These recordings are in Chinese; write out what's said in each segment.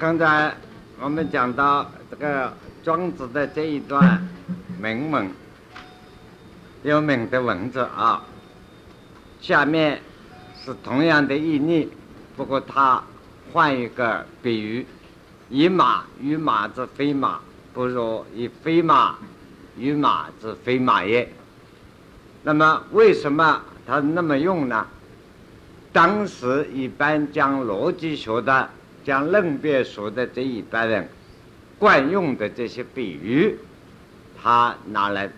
刚才我们讲到这个庄子的这一段铭文，有名的文字啊，下面是同样的意义，不过他换一个比喻：以马与马之非马，不如以非马与马之非马也。那么为什么他那么用呢？当时一般讲逻辑学的、讲论辩学的这一般人惯用的这些比喻，他拿来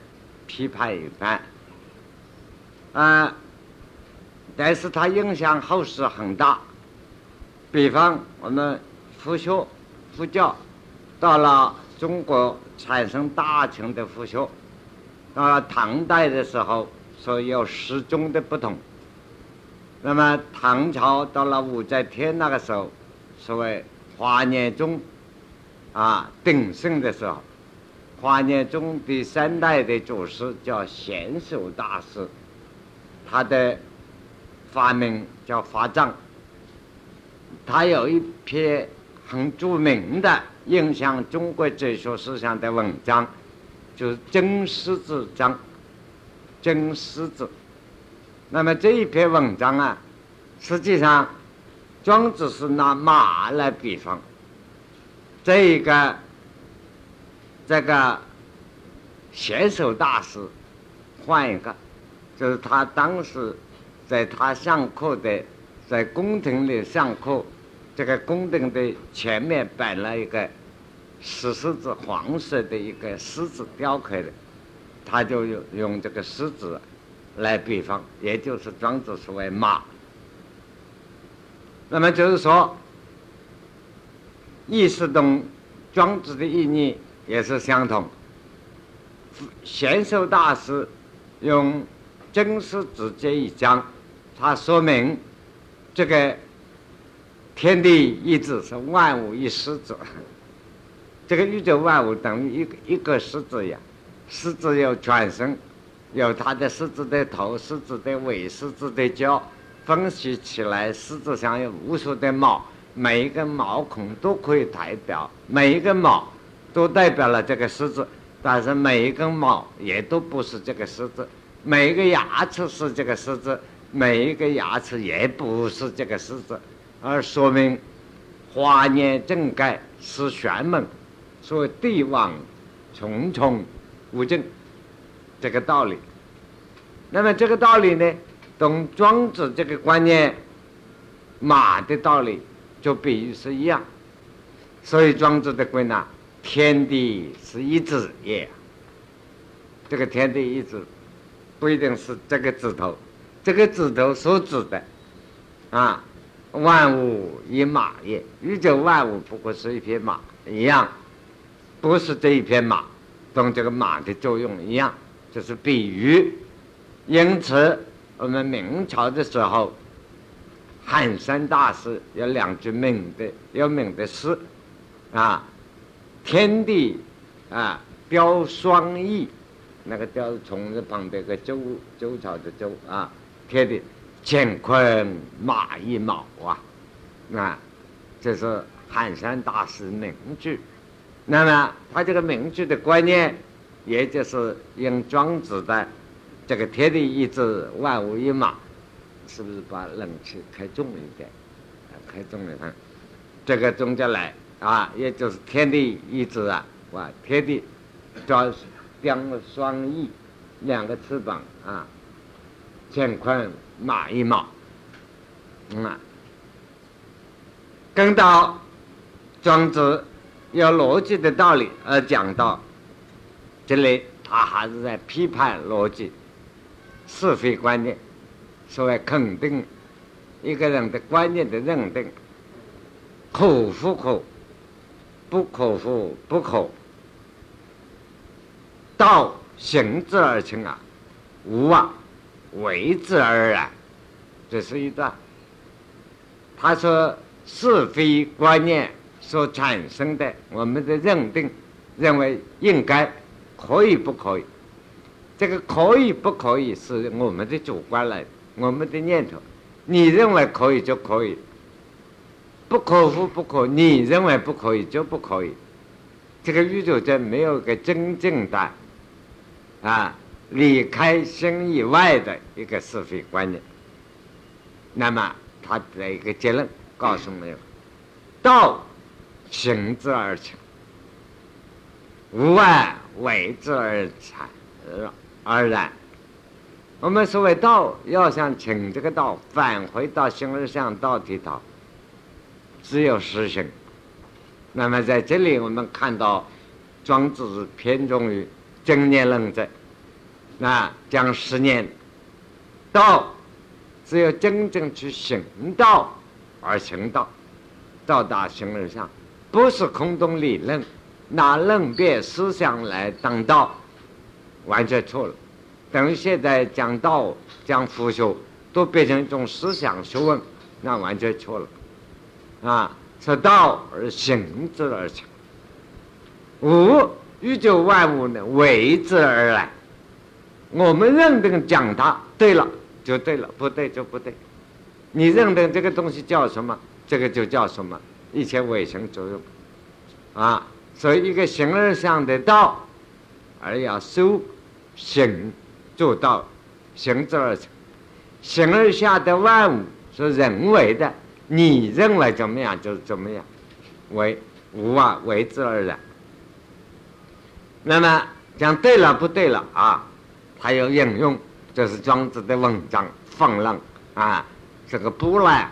批判一番。啊，但是他影响后世很大。比方我们佛学、佛教到了中国产生大乘的佛学，到了唐代的时候，所以有十宗的不同。那么唐朝到了武则天那个时候，所谓华严宗啊鼎盛的时候，华严宗第三代的祖师叫显首大师，他的发明叫法藏，他有一篇很著名的影响中国哲学思想的文章，就是《真狮子章》，真狮子。那么这一篇文章啊，实际上庄子是拿马来比方，这一个这个选手大师换一个，就是他当时在他上课的在宫廷里上课，这个宫廷的前面摆了一个石狮子，黄色的一个狮子雕刻的，他就用用这个狮子。来比方，也就是庄子所谓马。那么就是说，意识中庄子的意义也是相同。贤寿大师用真实子这一章，他说明这个天地一子是万物一狮子，这个宇宙万物等于一个一个狮子呀，狮子有全身。有它的狮子的头、狮子的尾、狮子的脚，分析起来，狮子上有无数的毛，每一根毛孔都可以代表，每一根毛都代表了这个狮子，但是每一根毛也都不是这个狮子，每一个牙齿是这个狮子，每一个牙齿也不是这个狮子，而说明华严正盖是玄门，所谓帝王重重无尽。这个道理，那么这个道理呢，懂庄子这个观念马的道理就比喻是一样，所以庄子的观呢，天地是一指也。这个天地一指不一定是这个指头，这个指头所指的啊，万物以马也，宇宙万物不过是一匹马一样，不是这一匹马跟这个马的作用一样。就是比喻，因此我们明朝的时候，寒山大师有两句名的有名的诗，啊，天地啊雕双翼，那个雕虫字旁边个周周朝的周啊，天地乾坤马一毛啊，啊，这是寒山大师名句。那么他这个名句的观念。也就是用庄子的这个“天地一子，万物一马”，是不是把冷气开重一点？开重了点，这个中间来啊，也就是“天地一子啊，哇，天地叫两双翼，两个翅膀啊，乾坤马一卯，嗯啊，跟到庄子有逻辑的道理而讲到。这里他还是在批判逻辑、是非观念，所谓肯定一个人的观念的认定，可复可，不可复不可，道行之而成啊，无啊为之而然，这是一段。他说是非观念所产生的我们的认定，认为应该。可以不可以？这个可以不可以是我们的主观来，我们的念头。你认为可以就可以，不可复不可，你认为不可以就不可以。这个宇宙中没有一个真正的啊，离开心以外的一个是非观念。那么他的一个结论告诉没有：道行之而成，无外为之而产而然。我们所谓道，要想请这个道返回到形而上道体道，只有实行。那么在这里，我们看到庄子偏重于正念论者，那讲十年道，只有真正去行道而行道，到达形而上，不是空洞理论，拿论辩思想来当道，完全错了。等于现在讲道、讲佛学，都变成一种思想学问，那完全错了。啊，是道而行之而成，无宇宙万物呢为之而来。我们认定讲它对了就对了，不对就不对。你认定这个东西叫什么，这个就叫什么，一切唯心作用。啊，所以一个形而上的道，而要修行。做到行之而成，行而下的万物是人为的，你认为怎么样就怎么样，为无啊为之而然。那么讲对了不对了啊？还有引用，这是庄子的文章，放浪啊，这个不然，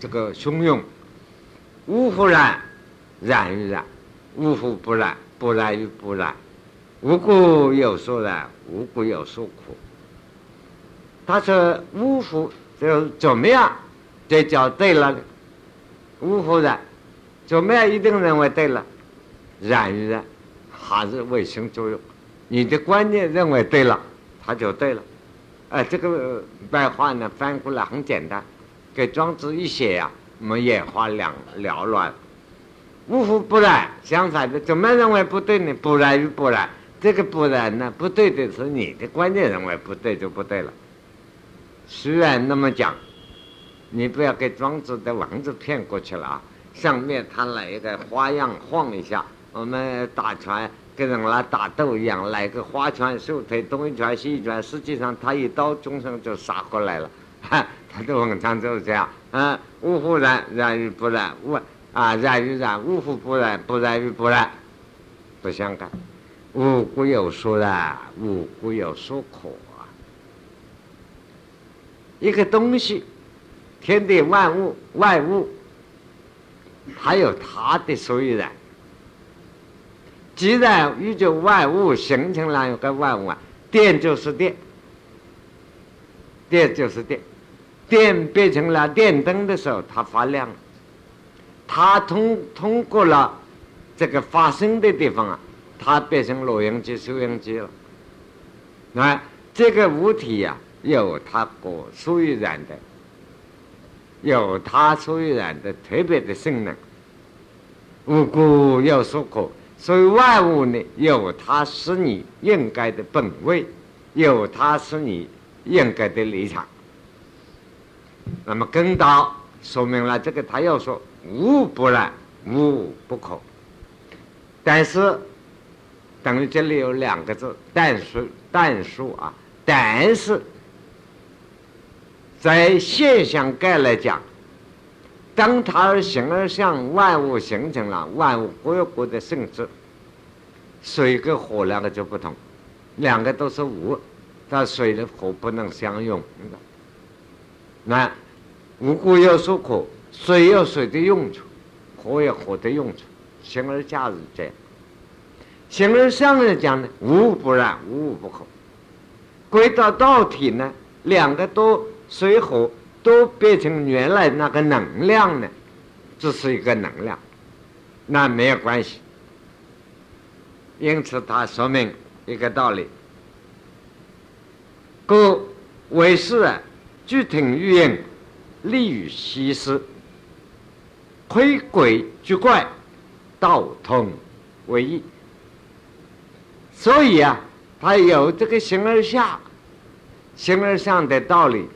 这个汹涌，无乎然，然于然，无乎不然，不然于不然。无故有所然，无故有所苦。他说：“无乎就怎么样，这叫对了。无乎然，怎么样一定认为对了？然于然，还是唯心作用。你的观念认为对了，他就对了。哎，这个白话呢翻过来很简单，给庄子一写呀，我们眼花缭缭乱。无福不然，相反的，怎么认为不对呢？不然与不然。”这个不然呢？不对的是你的观念认为不对就不对了。虽然那么讲，你不要给庄子的文字骗过去了啊！上面他来一个花样晃一下，我们打拳跟人来打斗一样，来个花拳绣腿，东一拳西一拳，实际上他一刀终身就杀过来了。哈他的文章就是这样啊：无乎然，然于不然；无啊，然于然；无乎不然，不然于不然，不相干。五谷有说然，无故有所可啊！一个东西，天地万物、万物，它有它的所以然。既然宇宙万物形成了一个万物啊，电就是电，电就是电，电变成了电灯的时候，它发亮，它通通过了这个发生的地方啊。它变成录音机、收音机了。那这个物体呀，有它个属于然的，有它属于然的特别的性能。无故有所可，所以万物呢，有它是你应该的本位，有它是你应该的立场。那么跟到说明了这个，他又说无不然，无不可，但是。等于这里有两个字，但是但数啊，但是在现象概来讲，当它形而上，万物形成了，万物各有各的性质，水跟火两个就不同，两个都是物，但水的火不能相用。那无故有所苦，水有水的用处，火有火的用处，形而下是这样。形而上来讲呢，无不然，无不可。归到道体呢，两个都水火都变成原来那个能量呢，这是一个能量，那没有关系。因此，它说明一个道理：故为是啊，具听于音，立于西施，亏鬼居怪，道通为义。所以啊，他有这个形而下、形而上的道理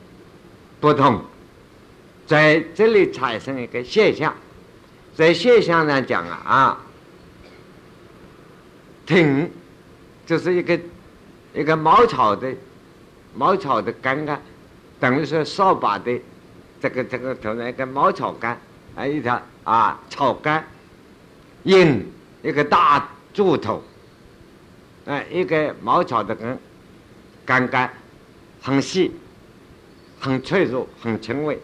不同，在这里产生一个现象，在现象上讲啊啊，挺就是一个一个茅草的茅草的杆杆，等于说扫把的这个这个头上一个茅草杆，啊一条啊草杆，引一个大柱头，哎一个茅草的根杆杆，很细，很脆弱，很轻微。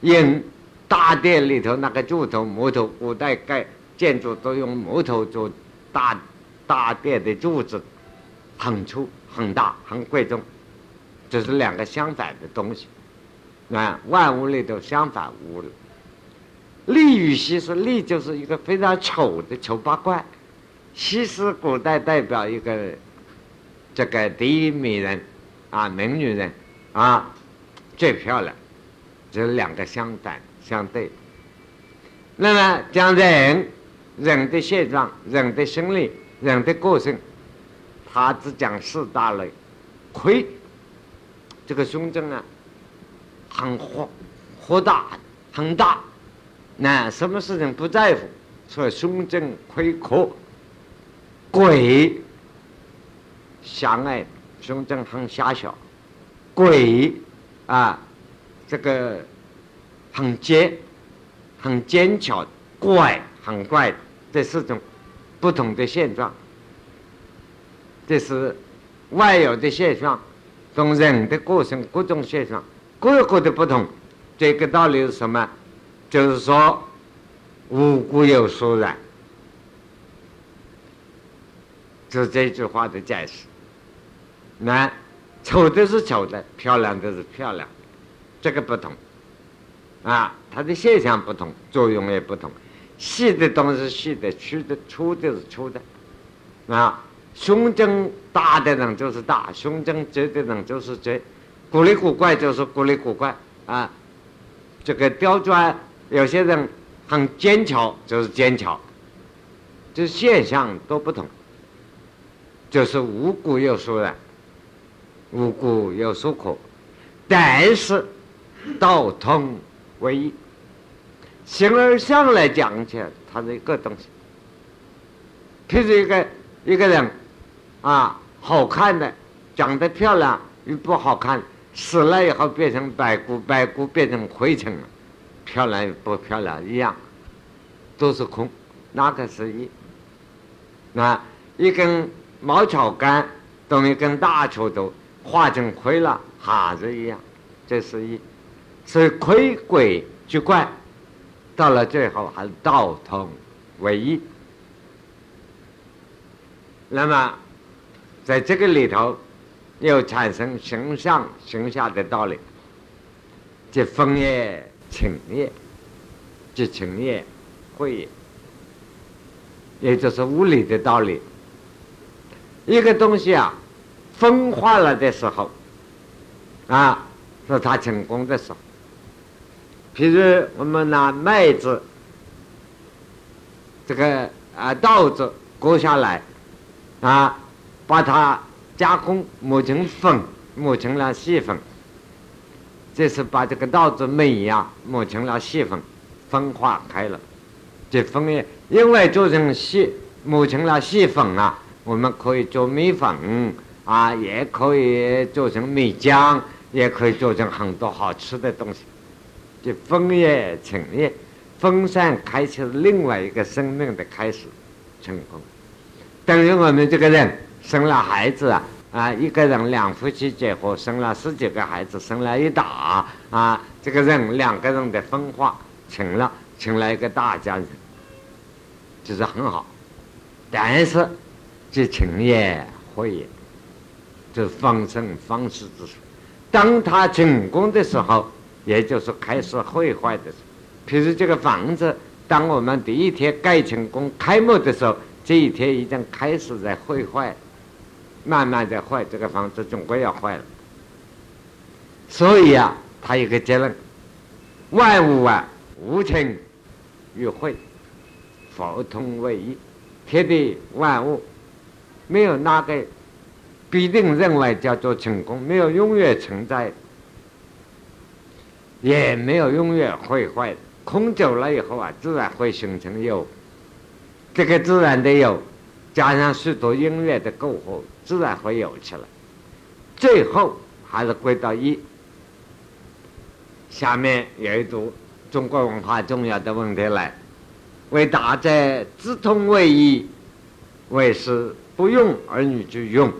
因大殿里头那个柱头木头，古代盖建筑都用木头做大大殿的柱子，很粗、很大、很贵重，这是两个相反的东西。啊，万物里头相反物。力与西施，力就是一个非常丑的丑八怪，西施古代代表一个这个第一美人啊，美女人啊，最漂亮。这两个相反相对。那么讲人，人的现状、人的心理、人的个性，他只讲四大类。亏，这个胸针啊，很豁豁大，很大。那什么事情不在乎？所以胸针亏阔。鬼，狭隘，胸针很狭小。鬼，啊。这个很尖、很尖巧、怪、很怪，这四种不同的现状，这是外有的现象，从人的过程各种现象各有各的不同。这个道理是什么？就是说，无故有所染，是这句话的解释。那丑的是丑的，漂亮的是漂亮。这个不同，啊，它的现象不同，作用也不同。细的东西细的，粗的粗的是粗的，啊，胸针大的人就是大，胸针窄的人就是窄，古里古怪就是古里古怪啊。这个刁钻，有些人很坚强，就是坚强，这现象都不同，就是无故有所然，无故有所可，但是。道通为一，形而上来讲起来，它是一个东西。譬如一个一个人，啊，好看的，长得漂亮与不好看，死了以后变成白骨，白骨变成灰尘了，漂亮与不漂亮一样，都是空，哪个是一？那一根茅草杆，等于跟大锄头化成灰了，还是一样，这是一。是亏鬼去怪，到了最后还是道通为一。那么，在这个里头，又产生形上形下的道理，即风也、情也，即情也、会也，也就是物理的道理。一个东西啊，风化了的时候，啊，是它成功的时候。譬如我们拿麦子，这个啊稻子割下来，啊，把它加工磨成粉，磨成了细粉。这是把这个稻子米呀磨成了细粉，分化开了。这分也因为做成细磨成了细粉啊，我们可以做米粉啊，也可以做成米浆，也可以做成很多好吃的东西。就枫叶、成叶，分散开启了另外一个生命的开始，成功。等于我们这个人生了孩子啊，啊，一个人两夫妻结合，生了十几个孩子，生了一打啊，这个人两个人的分化成了，成了一个大家人，就是很好。但是，这成也会也，就是方生方式之处。当他成功的时候。也就是开始毁坏的时候，譬如这个房子，当我们第一天盖成功开幕的时候，这一天已经开始在毁坏，慢慢在坏，这个房子总归要坏了。所以啊，他有个结论：万物啊，无情与会，佛通为一，天地万物没有那个必定认为叫做成功，没有永远存在。也没有永远会坏的。空久了以后啊，自然会形成有。这个自然的有，加上许多音乐的构合，自然会有起来。最后还是归到一。下面有一组中国文化重要的问题来：为大者，志同为一，为师不用儿女就用，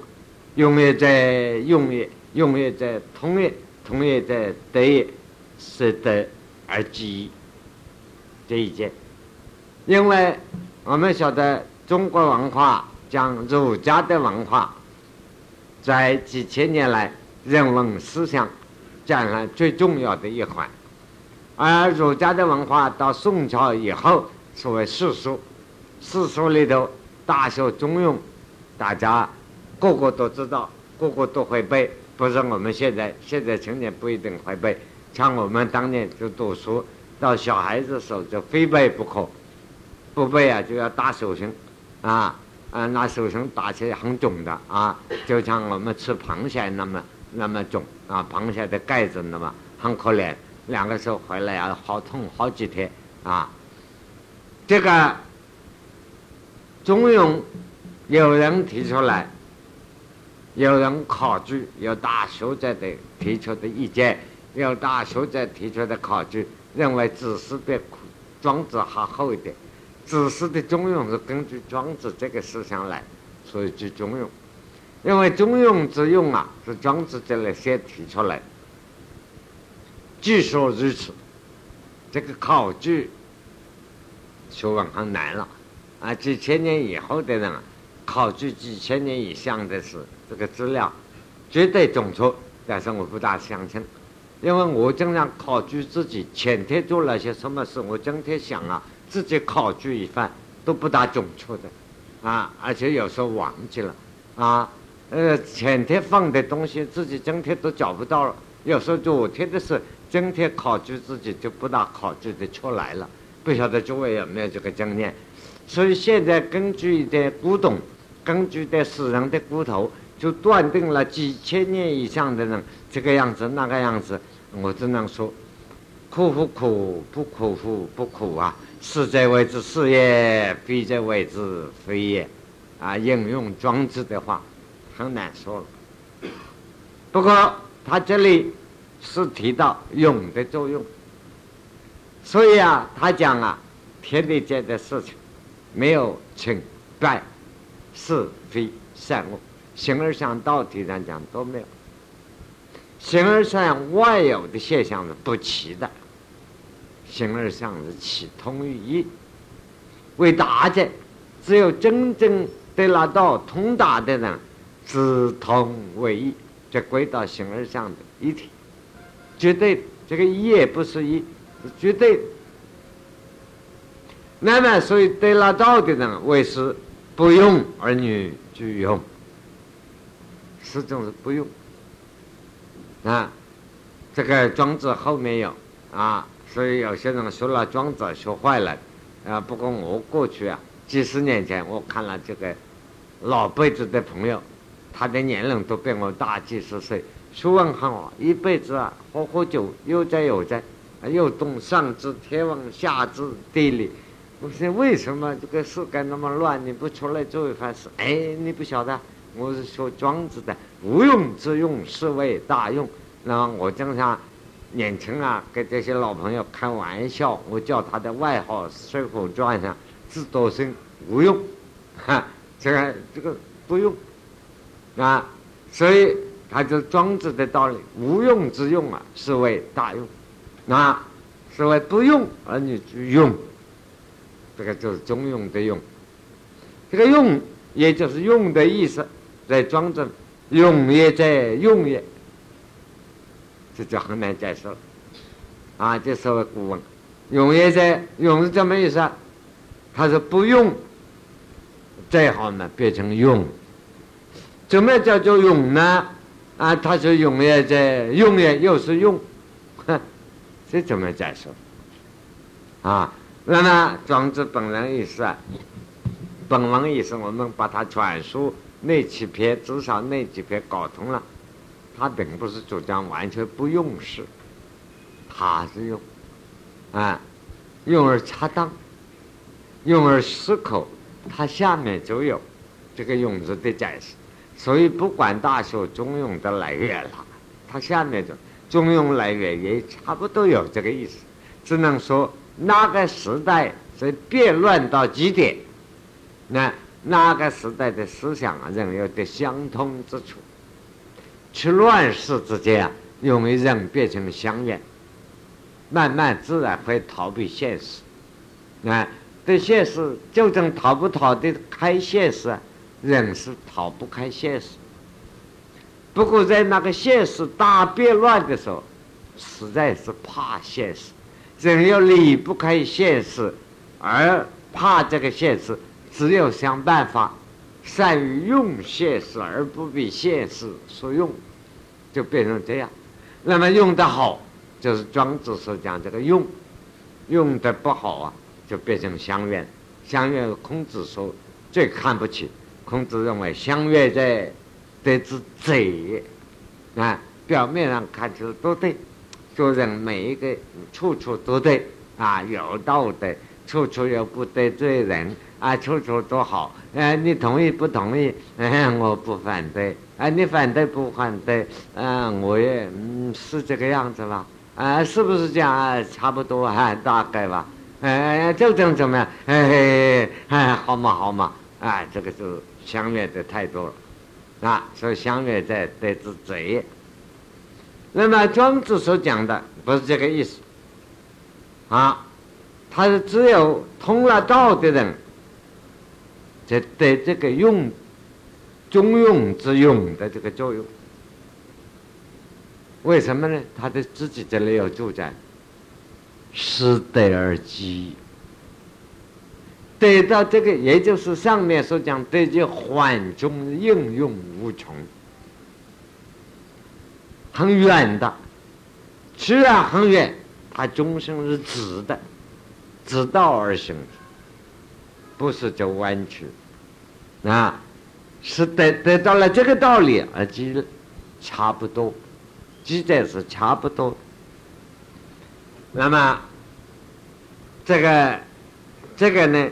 用也在用也，用也在通也，通也在得也，是得而一。这一件，因为我们晓得中国文化讲儒家的文化，在几千年来人文思想占了最重要的一环，而儒家的文化到宋朝以后，所谓四书，四书里头大学中庸，大家个个都知道，个个都会背，不是我们现在现在青年不一定会背，像我们当年就读书。到小孩子时候就非背不可，不背啊就要打手心，啊啊拿手心打起来很肿的。啊，就像我们吃螃蟹那么那么肿啊，螃蟹的盖子那么很可怜，两个手回来啊好痛好几天。啊。这个中庸有人提出来，有人考据，有大学者的提出的意见，有大学者提出的考据。认为子思比庄子还厚一点，子思的中庸是根据庄子这个思想来，所以就中庸。因为中庸之用啊，是庄子这里先提出来。据说如此，这个考据学问很难了啊！几千年以后的人啊考据几千年以上的是这个资料，绝对准确，但是我不大相信。因为我经常考据自己前天做了些什么事，我今天想啊，自己考据一番都不大准确的，啊，而且有时候忘记了，啊，呃，前天放的东西自己今天都找不到了，有时候昨天的事，今天考据自己就不大考据的出来了，不晓得诸位有没有这个经验？所以现在根据一点古董，根据的死人的骨头。就断定了几千年以上的人这个样子那个样子，我只能说，苦不苦，不苦不不苦啊！是者为之是也，非者为之非也。啊，应用庄子的话，很难说了。不过他这里是提到勇的作用，所以啊，他讲啊，天地间的事情，没有成败、是非、善恶。形而上道体上讲都没有，形而上外有的现象是不齐的，形而上是齐通于一，为大者，只有真正得了道通达的人，只通为一，就归到形而上的一体，绝对这个一也不是一，是绝对。那么，所以得了道的人，为是不用儿女具用。始终是不用啊，这个庄子后面有啊，所以有些人说了庄子学坏了啊。不过我过去啊，几十年前我看了这个老辈子的朋友，他的年龄都比我大几十岁，学问很好，一辈子啊喝喝酒，悠哉悠哉，又懂上知天文，下知地理。我说为什么这个世界那么乱？你不出来做一番事？哎，你不晓得。我是说庄子的无用之用是为大用。那我经常年轻啊，跟这些老朋友开玩笑，我叫他的外号《水浒传》上智多星无用，哈，这个这个不用啊，所以他就庄子的道理，无用之用啊，是为大用，啊，是为不用而你去用，这个就是中庸的用，这个用也就是用的意思。在庄子，用也在用也，这就很难解释了。啊，这所谓古文，用也在用是怎么意思啊？他说不用，最好呢变成用。怎么叫做用呢？啊，他说用也在用也又是用，哼，这怎么解释？啊，那么庄子本人意思啊，本文意思我们把它传述。那几篇至少那几篇搞通了，他并不是主张完全不用事，他是用，啊，用而恰当，用而适口，它下面就有这个用字的解释。所以不管大学中庸的来源了，它下面的中庸来源也差不多有这个意思。只能说那个时代是变乱到极点，那那个时代的思想啊，仍有的相通之处。去乱世之间啊，容易人变成相远，慢慢自然会逃避现实。啊，对现实究竟逃不逃得开现实啊？人是逃不开现实。不过在那个现实大变乱的时候，实在是怕现实。人又离不开现实，而怕这个现实，只有想办法善于用现实，而不被现实所用，就变成这样。那么用得好，就是庄子所讲这个用；用得不好啊，就变成相怨。相远，孔子说最看不起。孔子认为相怨在得之贼啊，表面上看起来都对。做人每一个处处都对啊，有道德，处处又不得罪人啊，处处都好。哎，你同意不同意？哎，我不反对。哎，你反对不反对？嗯，我也嗯是这个样子吧？啊，是不是这样？差不多啊，大概吧。哎，就这样怎么样？哎，好嘛好嘛。哎，这个是相悦的太多了啊，所以相悦在得之贼。那么庄子所讲的不是这个意思，啊，他是只有通了道的人，才得这个用中庸之用的这个作用。为什么呢？他的自己这里有住宅，适得而积，得到这个，也就是上面所讲得这缓中应用无穷。很远的，虽然很远，它终生是直的，直道而行，不是走弯曲，啊，是得得到了这个道理，而记差不多，记载是差不多。那么，这个这个呢，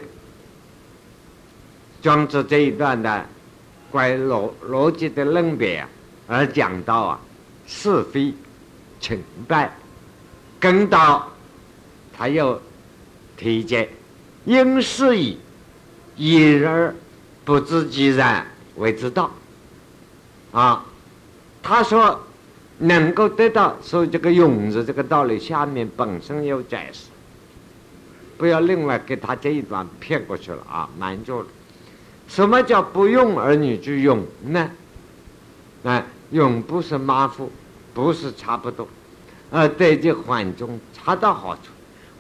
庄子这一段的关于逻逻辑的论别而讲到啊。是非成败，跟到他又提及应是以隐而不知其然为之道啊。他说能够得到，所以这个勇字这个道理下面本身有解释，不要另外给他这一段骗过去了啊，瞒住了。什么叫不用而你去用呢？啊？永不是马虎，不是差不多，而对这缓中恰到好处。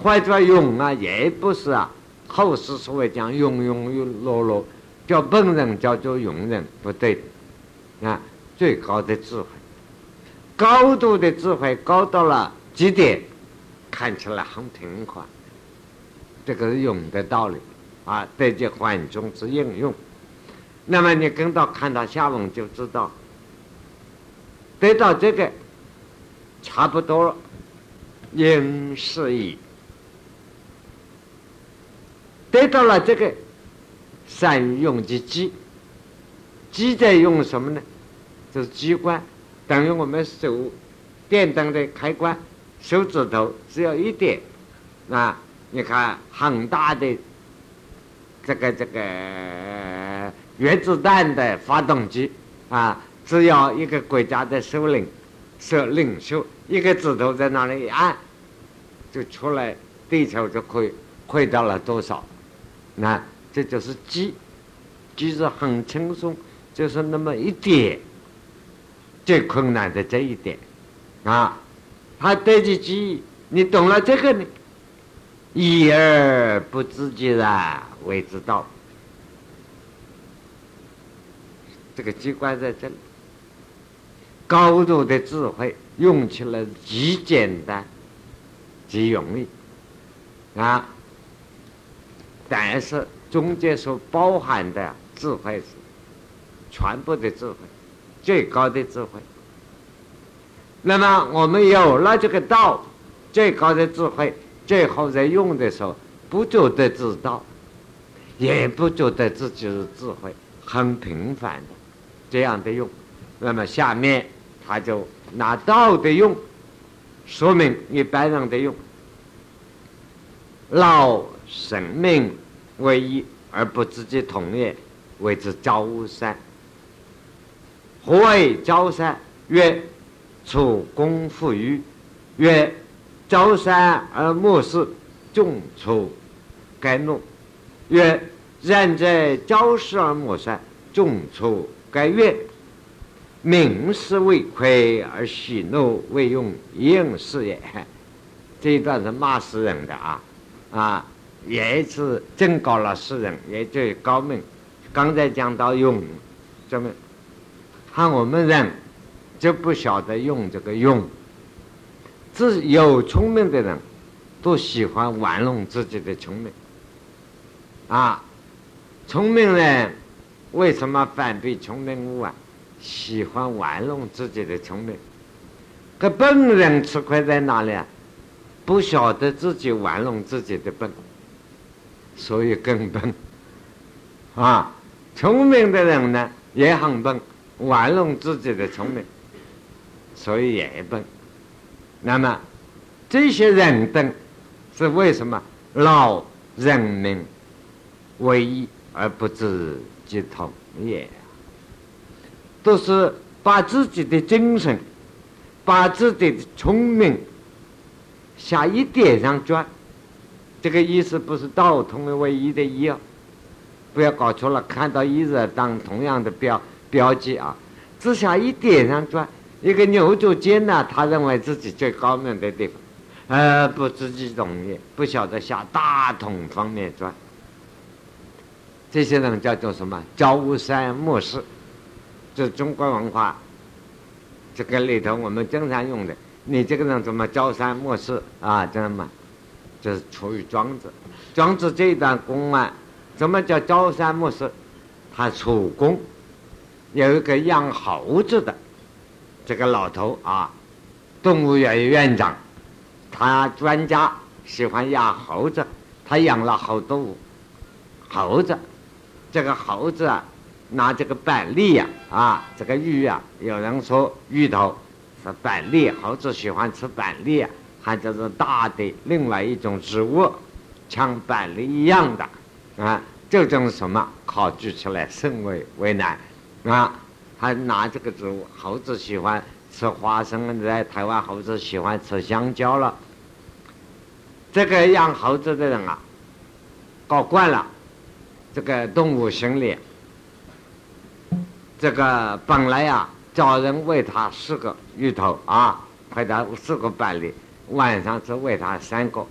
或者用啊，也不是啊。后世所谓讲庸庸碌碌，叫本人叫做庸人，不对。啊，最高的智慧，高度的智慧，高到了极点，看起来很平缓。这个是用的道理啊，对这缓中之应用。那么你跟到看到下文就知道。得到这个差不多了，应是以得到了这个善用的机，机在用什么呢？就是机关，等于我们手电灯的开关，手指头只要一点，啊，你看很大的这个这个原子弹的发动机啊。只要一个国家的首领、首领袖一个指头在那里一按，就出来，地球就可以回到了多少？那这就是机，机是很轻松，就是那么一点。最困难的这一点，啊，他对着机，你懂了这个呢？一而不自己然为之道。这个机关在这里。高度的智慧用起来极简单，极容易啊！但是中间所包含的智慧是全部的智慧，最高的智慧。那么我们有了这个道，最高的智慧，最后在用的时候，不觉得知道，也不觉得自己是智慧，很平凡的这样的用。那么下面他就拿道的用，说明一般人的用。老生命为一而不自己同也，谓之交山。何谓交山？曰：处功富裕。曰。朝山而暮视，众出该怒；曰：然在朝视而暮山，众出该悦。明是为亏而喜怒，为用应是也。这一段是骂诗人的啊，啊，也是正告了诗人，也最高明。刚才讲到用，怎么看我们人就不晓得用这个用。自有聪明的人，都喜欢玩弄自己的聪明。啊，聪明人为什么反对聪明误啊？喜欢玩弄自己的聪明。可笨人吃亏在哪里啊？不晓得自己玩弄自己的笨，所以更笨。啊，聪明的人呢也很笨，玩弄自己的聪明，所以也笨。那么，这些人等是为什么老人民为一而不知其同也？都是把自己的精神、把自己的聪明下一点上转。这个意思不是道同为唯一的一哦，不要搞错了。看到一字当同样的标标记啊，只下一点上转。一个牛角尖呢，他认为自己最高明的地方，呃，不自己懂也，不晓得下大同方面转。这些人叫做什么？朝三暮四，这中国文化这个里头我们经常用的。你这个人怎么朝三暮四啊？这样嘛，这是出于庄子。庄子这一段公案，怎么叫朝三暮四？他楚公有一个养猴子的。这个老头啊，动物园院长，他专家喜欢养猴子，他养了好多猴子。这个猴子啊，拿这个板栗呀，啊，这个芋啊，有人说芋头是板栗，猴子喜欢吃板栗啊，还就是大的另外一种植物，像板栗一样的啊，这种什么考据起来甚为为难啊。还拿这个植物，猴子喜欢吃花生，在台湾猴子喜欢吃香蕉了。这个养猴子的人啊，搞惯了这个动物心理。这个本来呀，找人喂他四个芋头啊，或者四个板栗，晚上只喂他三个。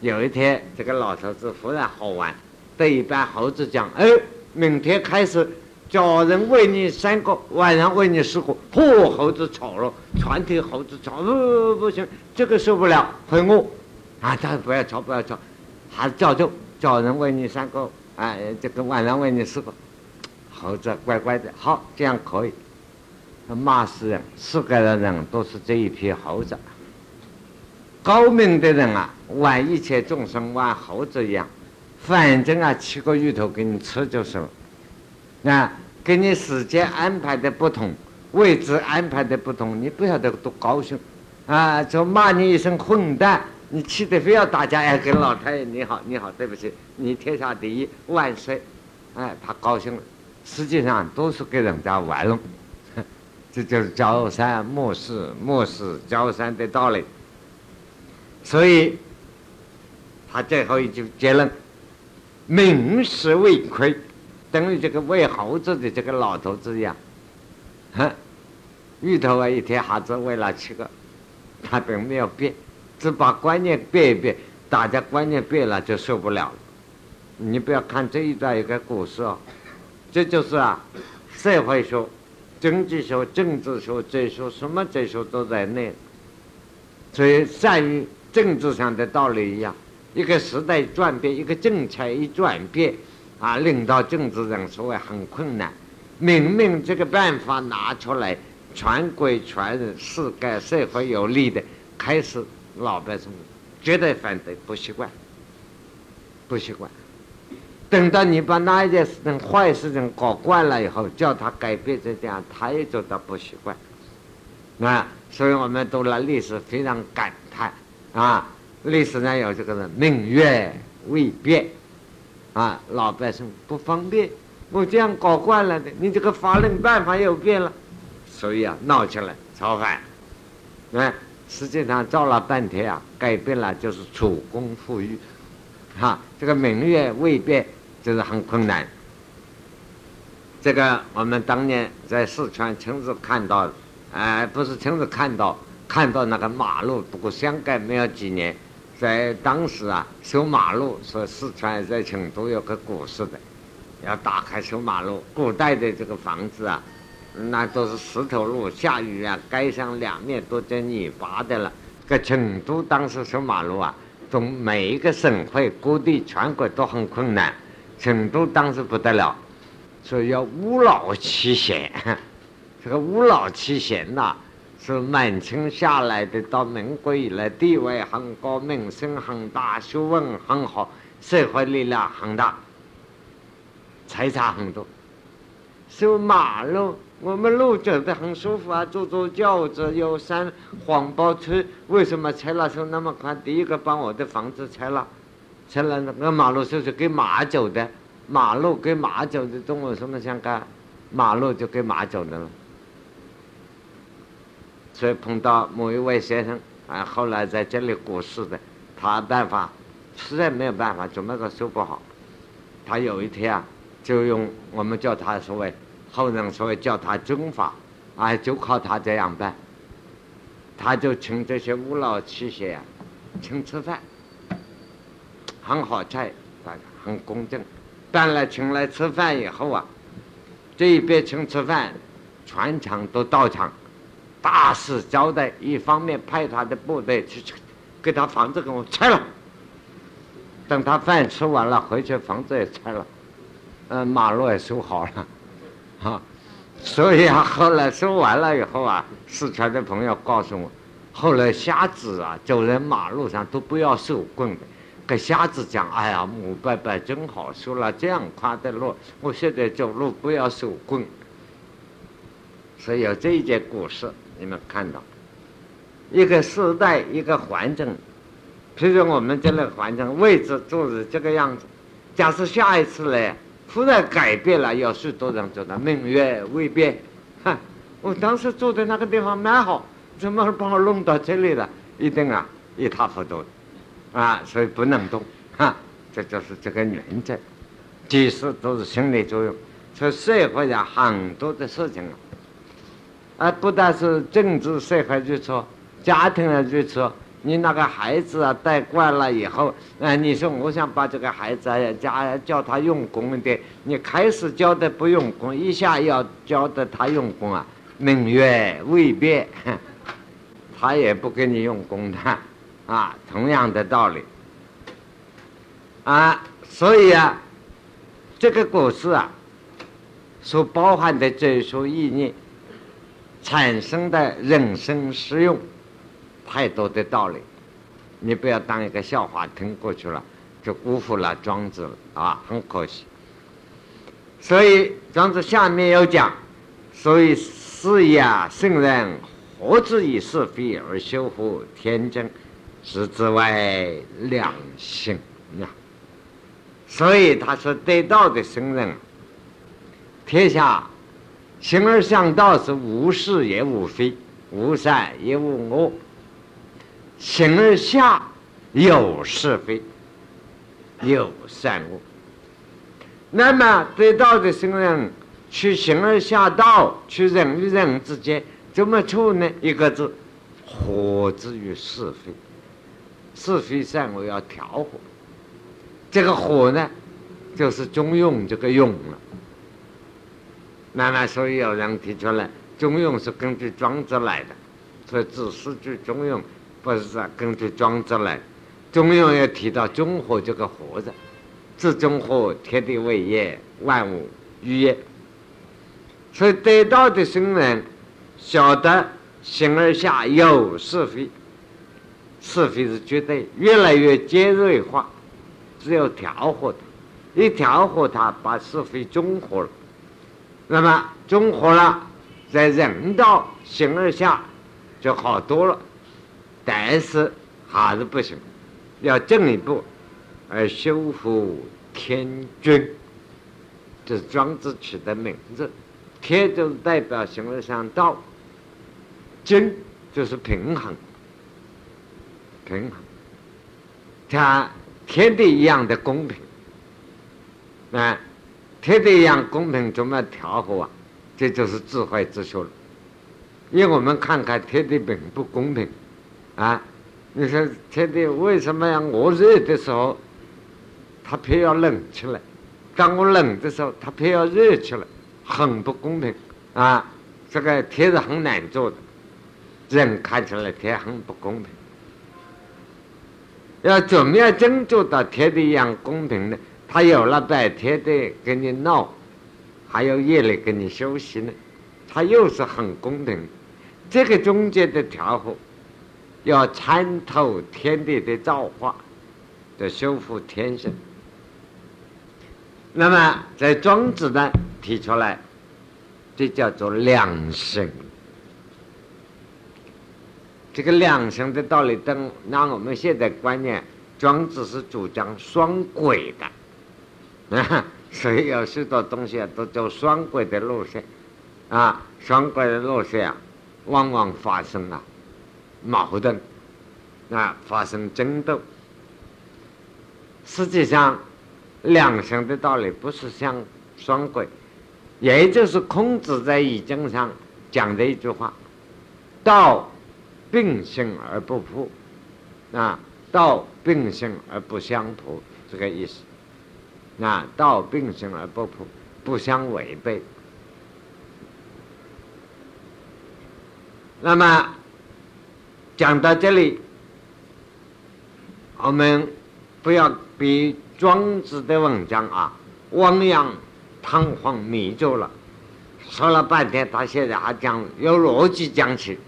有一天，这个老头子忽然好玩，对一般猴子讲：“哎，明天开始。”找人喂你三个，晚上喂你四个，嚯，猴子吵了，全体猴子吵，不不行，这个受不了，会饿，啊，他不要吵，不要吵，还叫就叫人喂你三个，哎，这个晚上喂你四个，猴子乖乖的，好，这样可以。骂死人，世界的人都是这一批猴子。高明的人啊，玩一切众生玩猴子一样，反正啊，七个芋头给你吃就是了，啊。给你时间安排的不同，位置安排的不同，你不晓得多高兴，啊，就骂你一声混蛋，你气得非要打架，哎，跟老太爷你好，你好，对不起，你天下第一，万岁，哎，他高兴了，实际上都是给人家玩弄，这就是朝三暮四，暮四朝三的道理，所以，他最后一句结论，明实为亏。等于这个喂猴子的这个老头子一样，哼，芋头啊，一天还只喂了七个，他并没有变，只把观念变一变，大家观念变了就受不了了。你不要看这一段一个故事哦，这就是啊，社会学、经济学、政治学、哲学，什么哲学都在内。所以，善于政治上的道理一样，一个时代转变，一个政策一转变。啊，领导政治上所谓很困难，明明这个办法拿出来，全国全人世界社会有利的，开始老百姓绝对反对，不习惯，不习惯。等到你把那一件事情、坏事情搞惯了以后，叫他改变这样，他也觉得不习惯。那所以我们读了历史，非常感叹啊！历史上有这个人明月未变啊，老百姓不方便，我这样搞惯了的，你这个法令办法又变了，所以啊，闹起来造反。哎，实际上造了半天啊，改变了就是主公富裕，哈，这个明月未变。就是很困难。这个我们当年在四川亲自看到，哎，不是亲自看到，看到那个马路，不过相隔没有几年，在当时啊修马路，说四川在成都有个古市的，要打开修马路。古代的这个房子啊，那都是石头路，下雨啊，街上两面都在泥巴的了。在成都当时修马路啊，从每一个省会、各地、全国都很困难。成都当时不得了，所以要五老七贤。这个五老七贤呐，是满清下来的，到民国以来地位很高，名声很大，学问很好，社会力量很大，财产很多。修马路，我们路走得很舒服啊，坐坐轿子，有山黄包车，为什么拆了修那么快？第一个把我的房子拆了。拆了那个马路就是给马走的，马路给马走的，中国什么相干？马路就给马走的了。所以碰到某一位先生，啊，后来在这里过世的，他办法实在没有办法，怎么个修不好？他有一天啊，就用我们叫他所谓后人所谓叫他军法，啊，就靠他这样办。他就请这些五老七贤啊，请吃饭。很好菜，大家很公正。办了请来吃饭以后啊，这一边请吃饭，全场都到场，大肆招待。一方面派他的部队去给他房子给我拆了。等他饭吃完了，回去房子也拆了，嗯，马路也修好了，哈。所以啊，后来修完了以后啊，四川的朋友告诉我，后来瞎子啊走在马路上都不要手棍的。跟瞎子讲：“哎呀，母伯伯真好，修了这样宽的路，我现在走路不要手棍。”所以有这一件故事，你们看到一个时代，一个环境，譬如我们这个环境位置就是这个样子。假设下一次来，忽然改变了，有许多人觉得明月未变，哈，我当时住的那个地方蛮好，怎么把我弄到这里了？一定啊，一塌糊涂。啊，所以不能动，哈，这就是这个原则，其实都是心理作用。所以社会上很多的事情啊，啊不但是政治社会如此，家庭啊如此，你那个孩子啊带惯了以后，啊，你说我想把这个孩子啊家教他用功一点，你开始教的不用功，一下要教的他用功啊，明月未变，他也不给你用功的。啊，同样的道理，啊，所以啊，这个故事啊，所包含的这一些意念，产生的人生实用，太多的道理，你不要当一个笑话听过去了，就辜负了庄子了啊，很可惜。所以庄子下面要讲，所以是呀，圣人何至以是非而修乎天真？是之外良心呀，所以他说得道的圣人，天下行而向道是无是也无非，无善也无恶，行而下有是非，有善恶。那么得道的圣人去行而下道，去人与人之间怎么处呢？一个字，和之于是非。是非善恶要调和，这个和呢，就是中庸这个用了。那么，所以有人提出来，中庸是根据庄子来的，所以只是句中庸，不是根据庄子来。中庸要提到中和这个和字，自中和，天地为业，万物于业。所以得道的圣人，晓得形而下有是非。是非是绝对，越来越尖锐化，只有调和它，一调和它，把是非中和了，那么中和了，在人道形而下就好多了，但是还是不行，要进一步而修复天君，这是庄子取的名字，天就是代表形而上道，君就是平衡。平衡，像天地一样的公平，啊，天地一样公平怎么调和啊？这就是智慧之学了。因为我们看看天地并不公平，啊，你说天地为什么要我热的时候，它偏要冷起来；当我冷的时候，它偏要热起来，很不公平啊！这个天是很难做的，人看起来天很不公平。要怎么样真做到天地一样公平呢？他有了白天的跟你闹，还有夜里跟你休息呢，他又是很公平。这个中间的调和，要参透天地的造化，的修复天性。那么在庄子呢提出来，这叫做两性。这个两性的道理，等那我们现在观念，庄子是主张双轨的，啊，所以有许多东西啊，都走双轨的路线，啊，双轨的路线啊，往往发生了矛盾，啊，发生争斗。实际上，两性的道理不是像双轨，也就是孔子在易经上讲的一句话，道。并行而不扑，啊，道并行而不相扑，这个意思。啊，道并行而不扑，不相违背。那么讲到这里，我们不要被庄子的文章啊汪洋堂皇迷住了。说了半天，他现在还讲有逻辑讲起。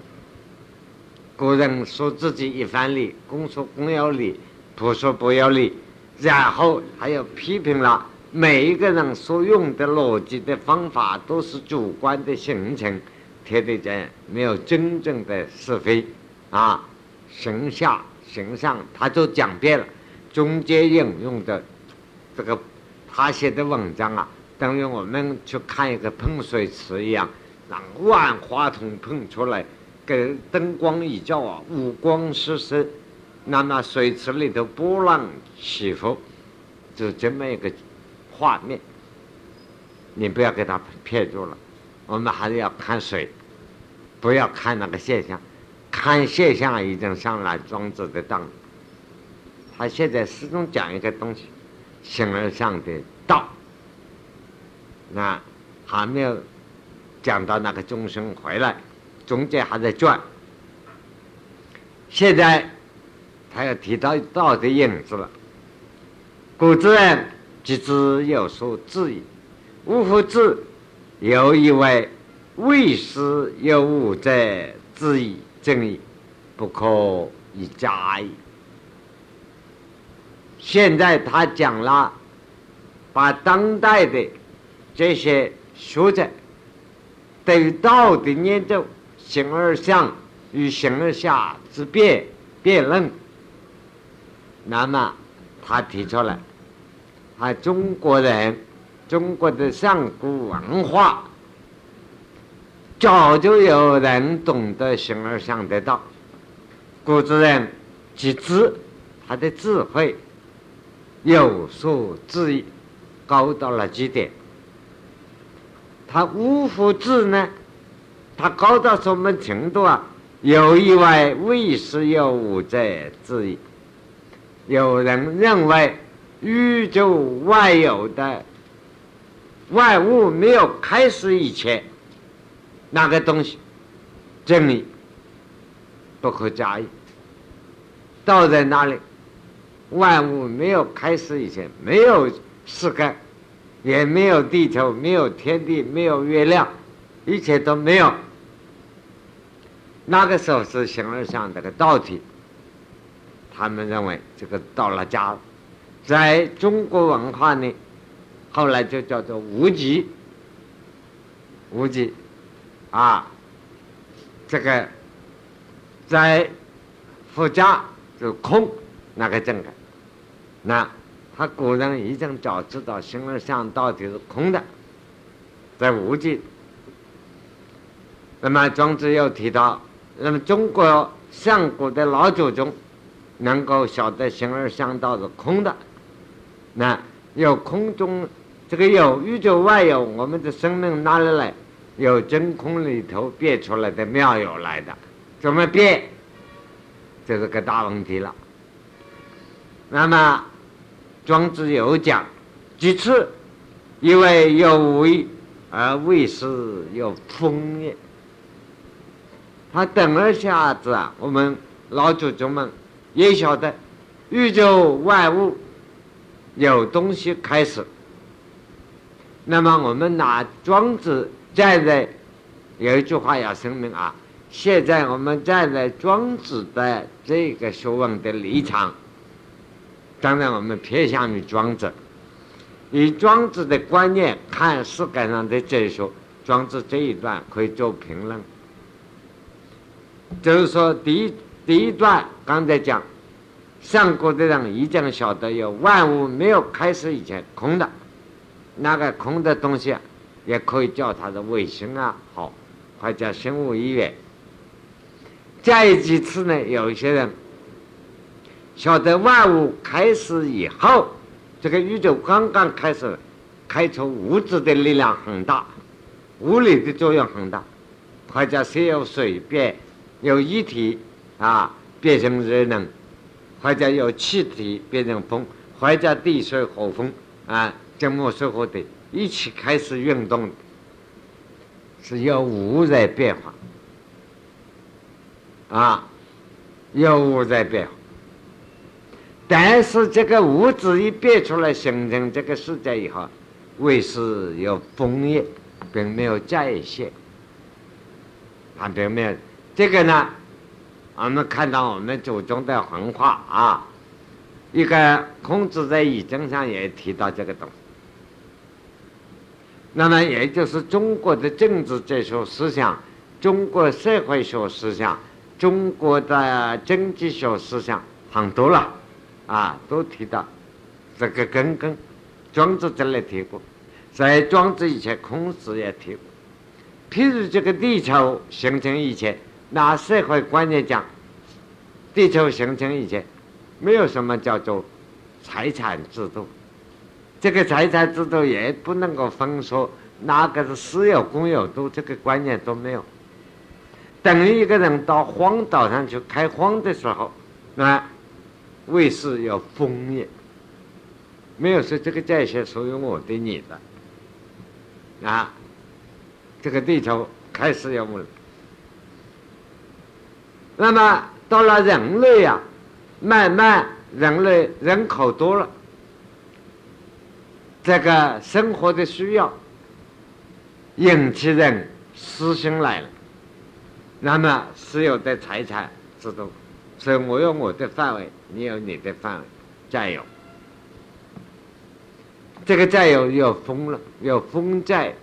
古人说自己一番理，公说公有理，婆说婆有理，然后还有批评了每一个人所用的逻辑的方法都是主观的形成，天地间没有真正的是非啊，形下形上，他就讲遍了。中间引用的这个他写的文章啊，等于我们去看一个喷水池一样，让万花筒喷出来。给灯光一照啊，五光十色，那那水池里头波浪起伏，就这么一个画面。你不要给他骗住了，我们还是要看水，不要看那个现象。看现象已经上了庄子的当，他现在始终讲一个东西，形而上的道，那还没有讲到那个众生回来。中间还在转，现在他要提到道的影子了。古之人即知有所质疑，吾夫知，又以为为师有吾者质疑正义，不可以假矣。现在他讲了，把当代的这些学者对道的研究。形而上与形而下之辩辩论，那么他提出来，啊，中国人，中国的上古文化，早就有人懂得形而上的道，古之人即知他的智慧有所质疑，高到了极点，他无福智呢？他高到什么程度啊？有意外未时有无者质疑。有人认为宇宙万有的万物没有开始以前，那个东西真理不可假议。道在哪里？万物没有开始以前，没有世界，也没有地球，没有天地，没有月亮。一切都没有，那个时候是形而上这个道体，他们认为这个到了家，在中国文化呢，后来就叫做无极，无极，啊，这个在佛家就空那个正的，那他古人已经早知道形而上到底是空的，在无极。那么庄子又提到，那么中国上古的老祖宗能够晓得形而上道是空的，那有空中这个有宇宙外有我们的生命哪里来？有真空里头变出来的妙有来的，怎么变？这是个大问题了。那么庄子有讲几次，因为有为而为是有风也。他等了下子啊，我们老祖宗们也晓得，宇宙万物有东西开始。那么我们拿庄子站在有一句话要声明啊，现在我们站在庄子的这个学问的立场，当然我们偏向于庄子，以庄子的观念看世界上的哲学，庄子这一段可以做评论。就是说，第一第一段刚才讲，上古的人已经晓得有万物没有开始以前空的，那个空的东西，也可以叫它的卫星啊，好，或者生物医院。再几次呢，有一些人晓得万物开始以后，这个宇宙刚刚开始，开出物质的力量很大，物理的作用很大，或者是有水变。有液体啊变成热能，或者有气体变成风，或者地水火风啊这么水火的一起开始运动，是由物在变化啊，由物在变化。但是这个物质一变出来形成这个世界以后，为是有风叶，并没有再现，它并没有。这个呢，我们看到我们祖宗的文化啊，一个孔子在《易经》上也提到这个东西。那么，也就是中国的政治哲学思想、中国社会学思想、中国的经济学思想很多了，啊，都提到这个根根。庄子这里提过，在庄子以前，孔子也提过。譬如这个地球形成以前。拿社会观念讲，地球形成以前，没有什么叫做财产制度。这个财产制度也不能够分说哪个是私有、公有，都这个观念都没有。等于一个人到荒岛上去开荒的时候，那卫士要封业，没有说这个这些属于我的、你的。啊，这个地球开始要我。那么到了人类呀，慢慢人类人口多了，这个生活的需要引起人私心来了。那么私有的财产制度，所以我有我的范围，你有你的范围，占有。这个占有有封了，有封债。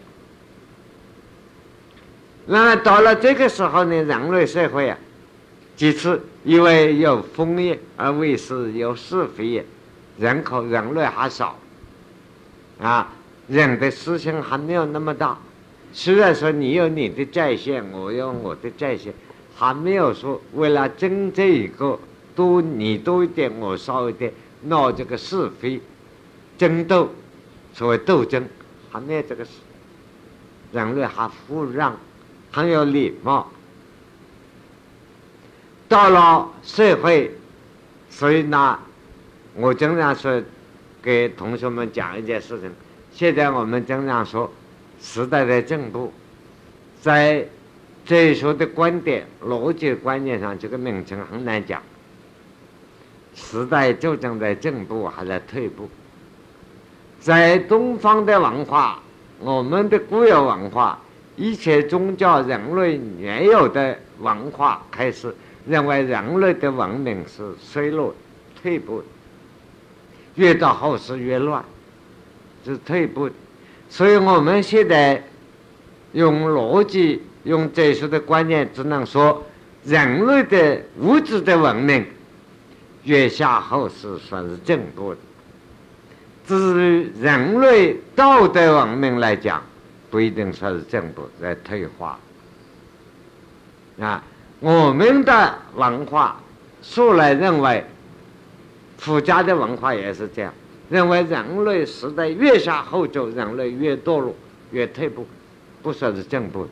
那么到了这个时候呢，人类社会啊。其次，因为有枫叶而为是有是非业，人口人类还少，啊，人的思想还没有那么大。虽然说你有你的在线，我有我的在线，还没有说为了争这一个多你多一点，我少一点，闹这个是非争斗，所谓斗争，还没有这个事。人类还互让，很有礼貌。到了社会，所以呢，我经常说，给同学们讲一件事情。现在我们经常说，时代的进步，在哲学的观点、逻辑观念上，这个名称很难讲。时代究竟在进步还在退步？在东方的文化，我们的固有文化，一切宗教人类原有的文化开始。认为人类的文明是衰落、退步，越到后世越乱，是退步。所以我们现在用逻辑、用哲学的观念，只能说人类的物质的文明越下后世算是进步的。至于人类道德文明来讲，不一定说是进步，在退化。啊，我们的文化素来认为，儒家的文化也是这样，认为人类时代越下后就人类越堕落，越退步，不说是进步。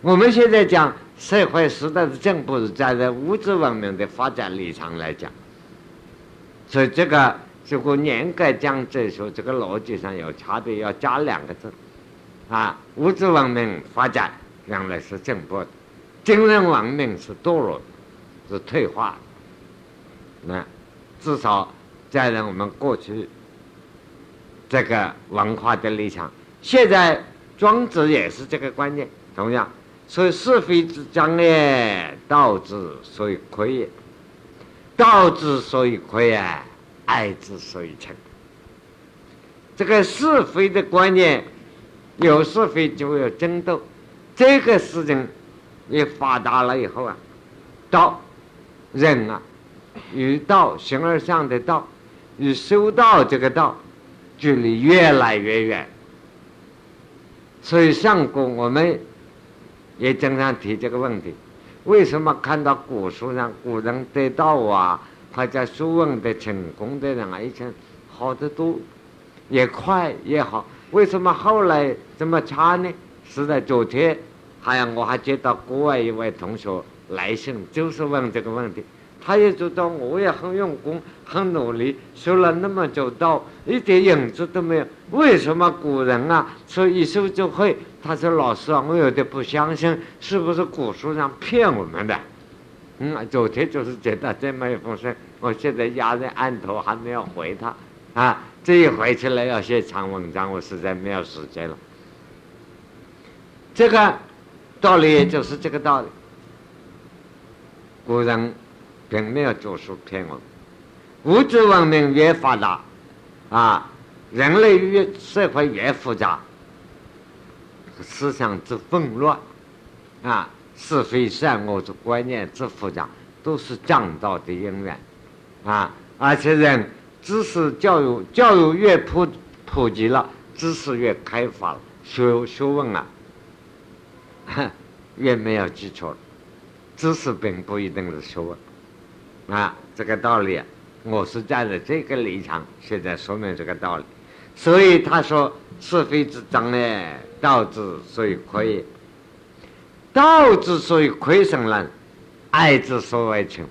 我们现在讲社会时代的进步是站在物质文明的发展立场来讲，所以这个如果严格讲哲学，这个逻辑上有差别，要加两个字，啊，物质文明发展原来是进步的。精神文明是堕落，是退化。那至少在我们过去这个文化的立场，现在庄子也是这个观念。同样，所以是非之争呢，道之所以亏也；道之所以亏啊，爱之所以成。这个是非的观念，有是非就有争斗，这个事情。也发达了以后啊，道人啊，与道形而上的道，与修道这个道，距离越来越远。所以上古我们也经常提这个问题：为什么看到古书上古人得道啊，或者学问的成功的人啊，以前好得多，也快也好，为什么后来这么差呢？是在昨天。还有，我还接到国外一位同学来信，就是问这个问题。他也知道我也很用功、很努力，修了那么久道，一点影子都没有。为什么古人啊说一修就会？他说：“老师啊，我有点不相信，是不是古书上骗我们的？”嗯，昨天就是接到这么一封信，我现在压在案头，还没有回他。啊，这一回去了要写长文章，我实在没有时间了。这个。道理也就是这个道理。古人并没有著书骗我。物质文明越发达，啊，人类越社会越复杂，思想之混乱，啊，是非善恶之观念之复杂，都是讲道的因缘，啊，而且人知识教育教育越普普及了，知识越开发，学学问啊。越没有基础，知识并不一定是学问，啊，这个道理，我是站在这个立场，现在说明这个道理。所以他说是非之争呢，道之所以亏，道之所以亏损了，爱之所以穷。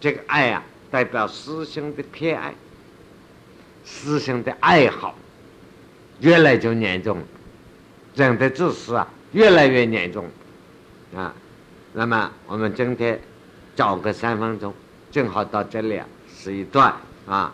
这个爱啊，代表私心的偏爱，私心的爱好，越来就严重了，人的自私啊，越来越严重。啊，那么我们今天找个三分钟，正好到这里啊，是一段啊。